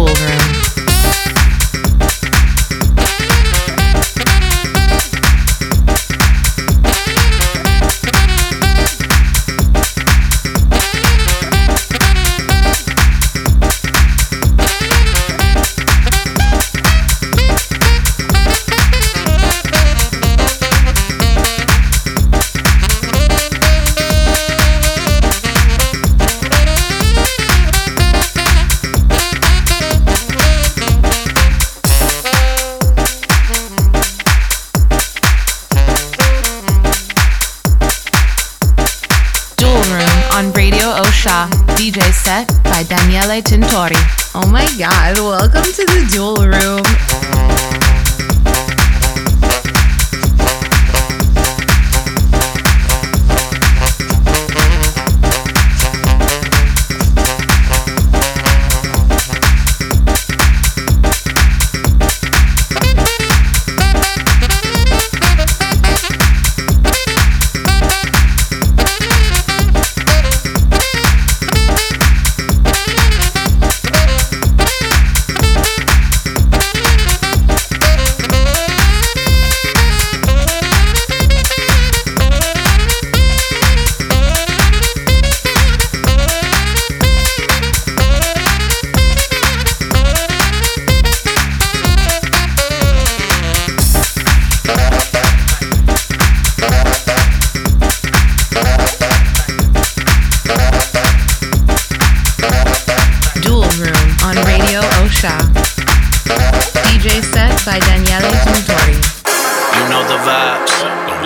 schoolroom.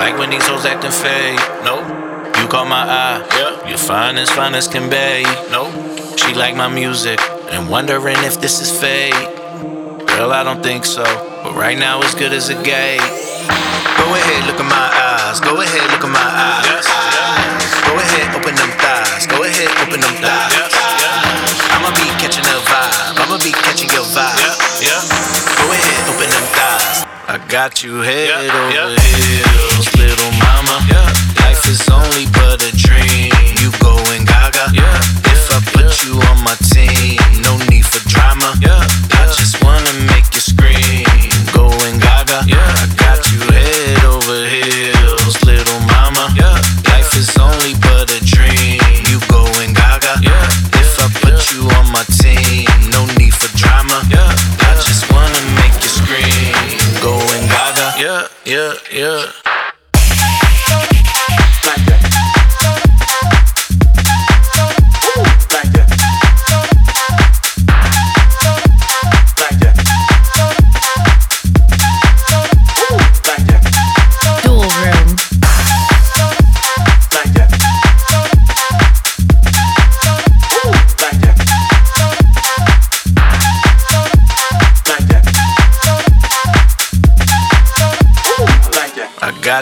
Like when these hoes acting fake. Nope. You caught my eye. Yeah. You're fine as fine as can be. Nope. She like my music and wondering if this is fake. Girl, I don't think so. But right now, as good as a gay. Go ahead, look at my eyes. Go ahead, look at my eyes. Go ahead, open them thighs. Go ahead, open them thighs. I'ma be catching a vibe. I'ma be catching your vibe. Got you head over heels, little mama. Life is only but a dream. You going gaga. If I put you on my team, no need for drama. I just wanna make you scream. Going gaga. I got you head over heels, Yeah, yeah,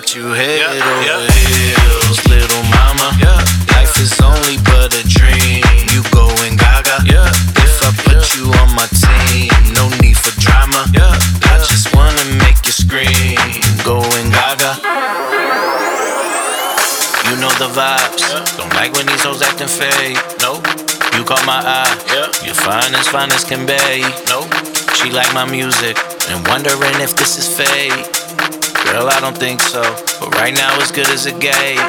got you head over heels, little mama. Life is only but a dream. You going gaga. If I put you on my team, no need for drama. I just wanna make you scream. Going gaga. You know the vibes. Don't like when these hoes acting fake. Nope. You caught my eye. You're fine as fine as can be. Nope. She like my music and wondering if this is fake. Girl, I don't think so. But right now, as good as a gay.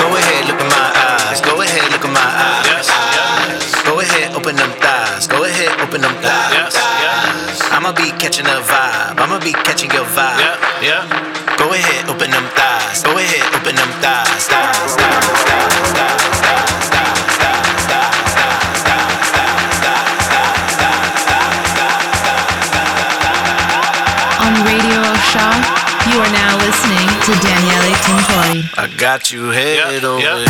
Go ahead, look at my eyes. Go ahead, look at my eyes. Go ahead, open them thighs. Go ahead, open them thighs. I'ma be catching a vibe. I'ma be catching your vibe. Go ahead, open them thighs. Go ahead, open them thighs, I got you head over. Dual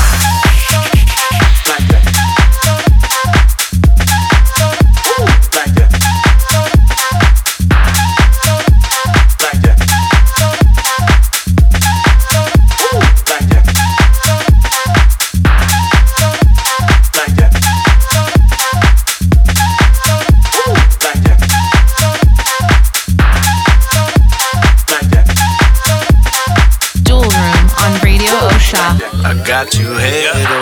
got you head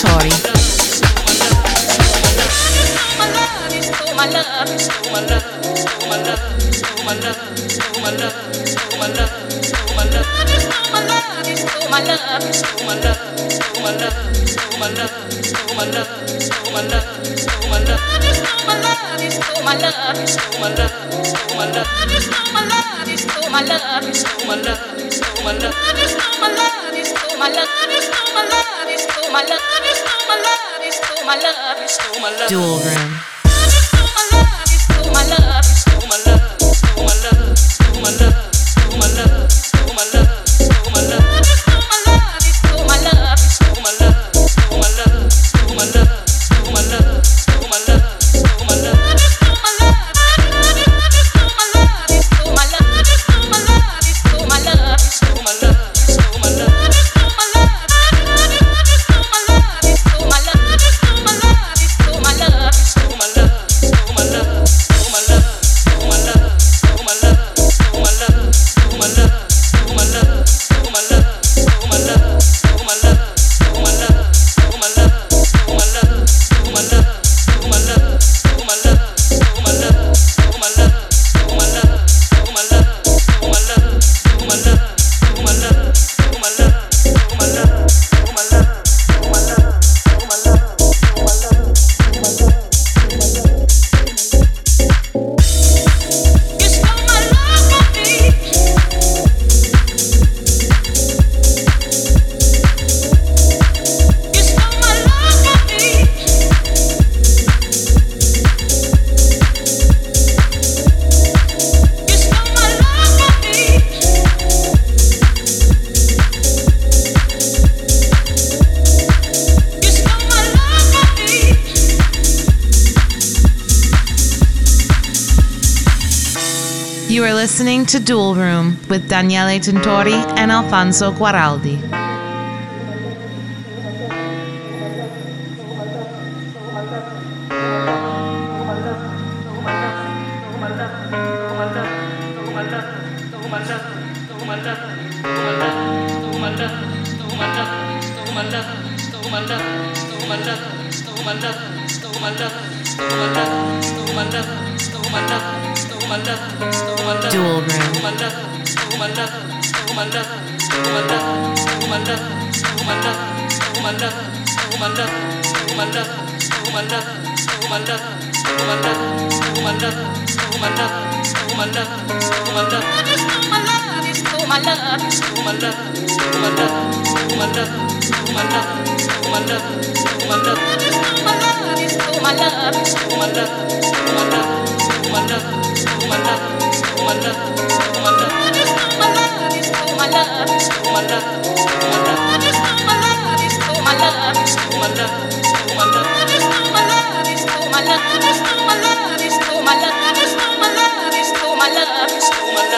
Dual to Dual Room with Daniele Tintori and Alfonso Guaraldi.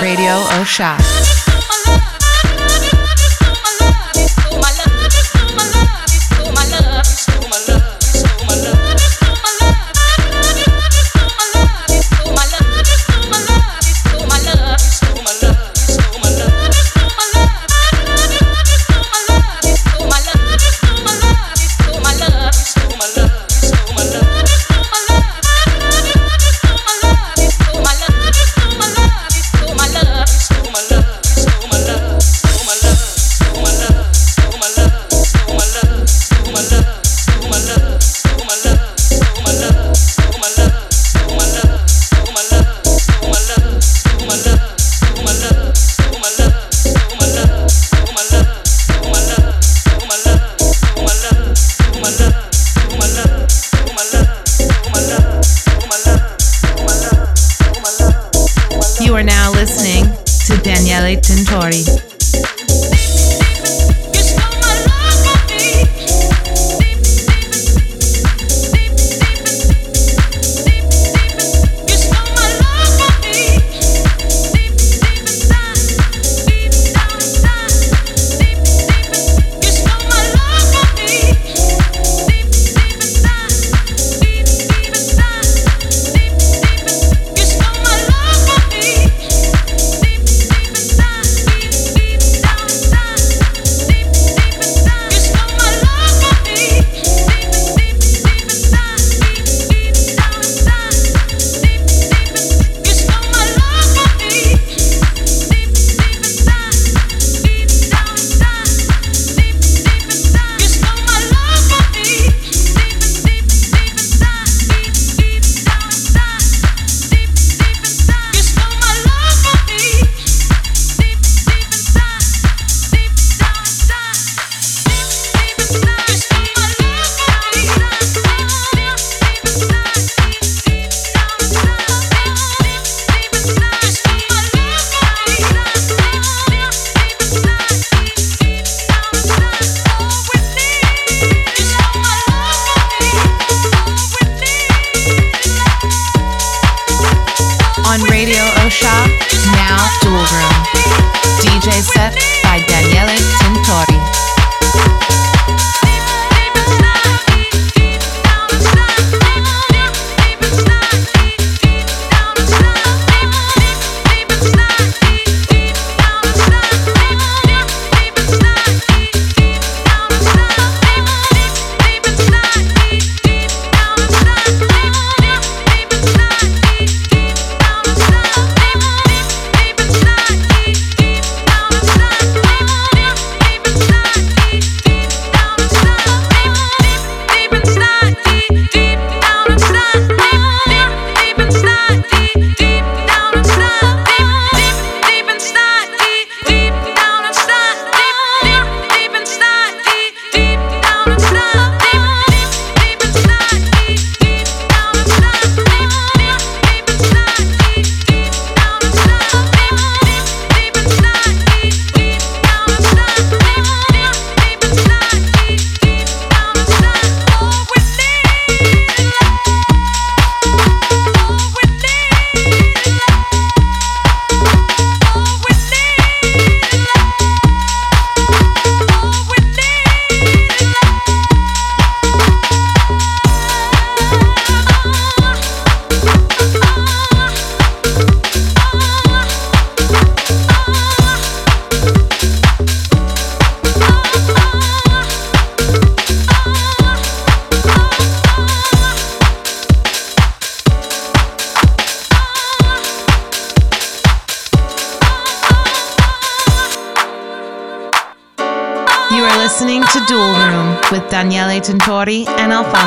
Radio Osha.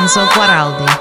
And Alfonso Guaraldi.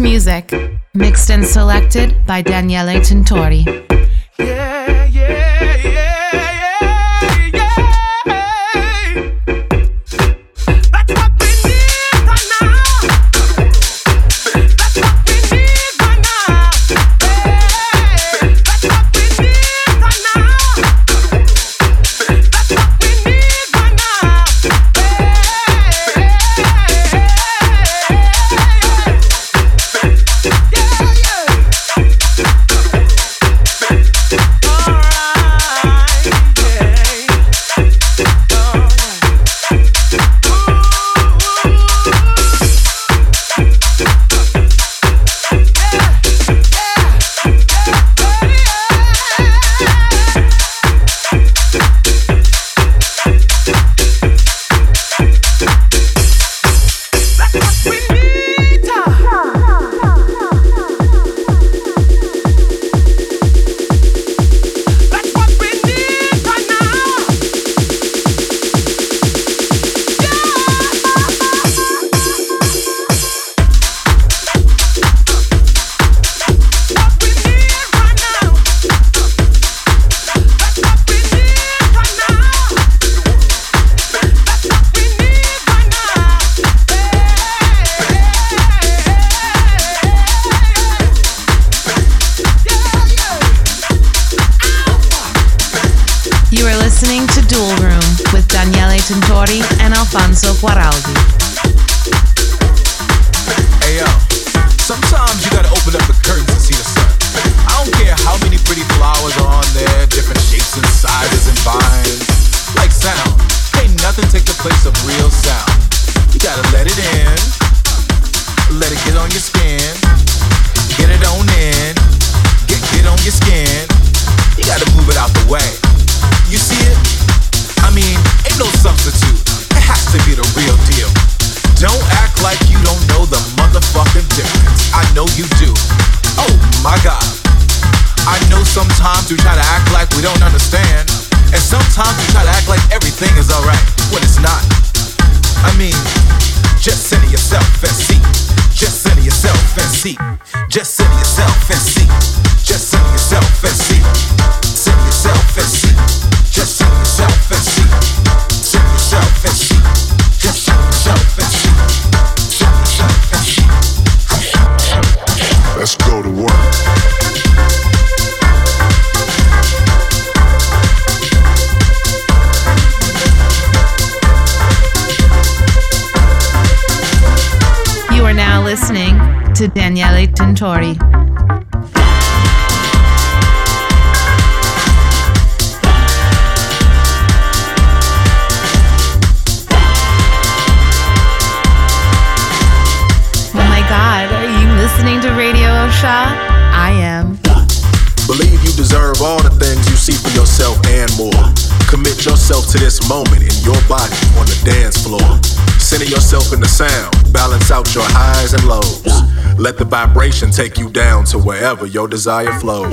Music. Mixed and selected by Daniele Tintori. Tintori. Oh my god, are you listening to Radio Osha? I am. Believe you deserve all the things you see for yourself and more. Commit yourself to this moment in your body on the dance floor. Center yourself in the sound, balance out your highs and lows. Let the vibration take you down to wherever your desire flows.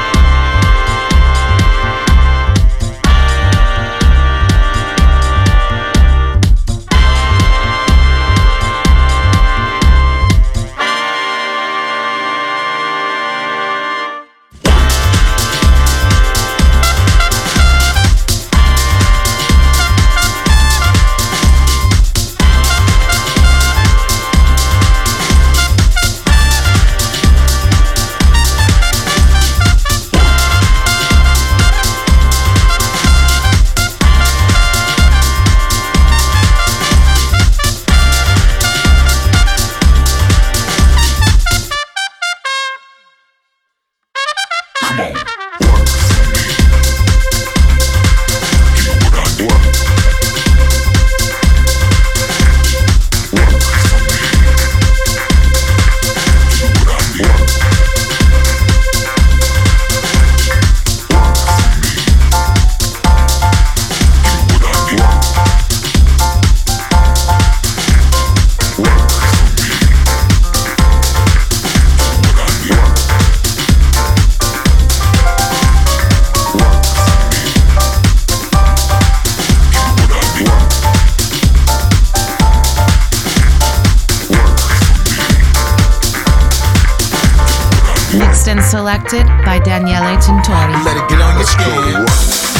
Selected by Daniele Tintori. Let it get on your skin.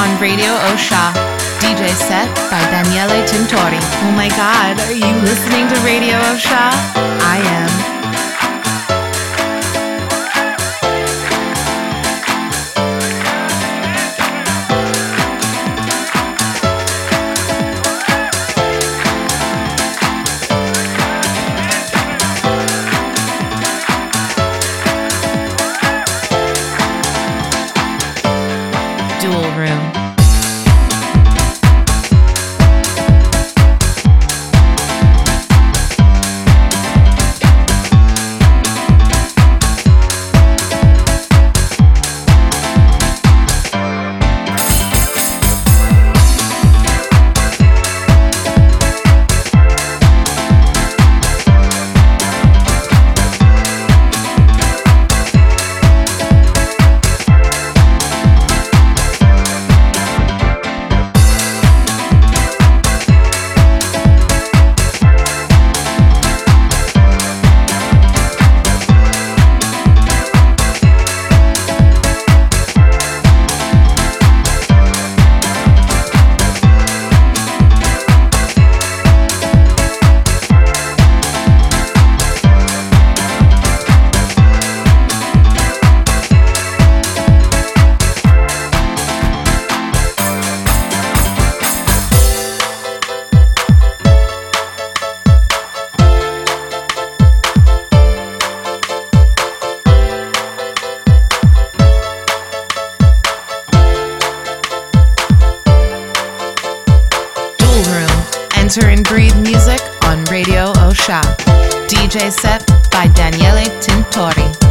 On Radio Osha. DJ set by Daniele Tintori. Oh my god, are you listening to Radio Osha? I am. DJ set by Daniele Tintori.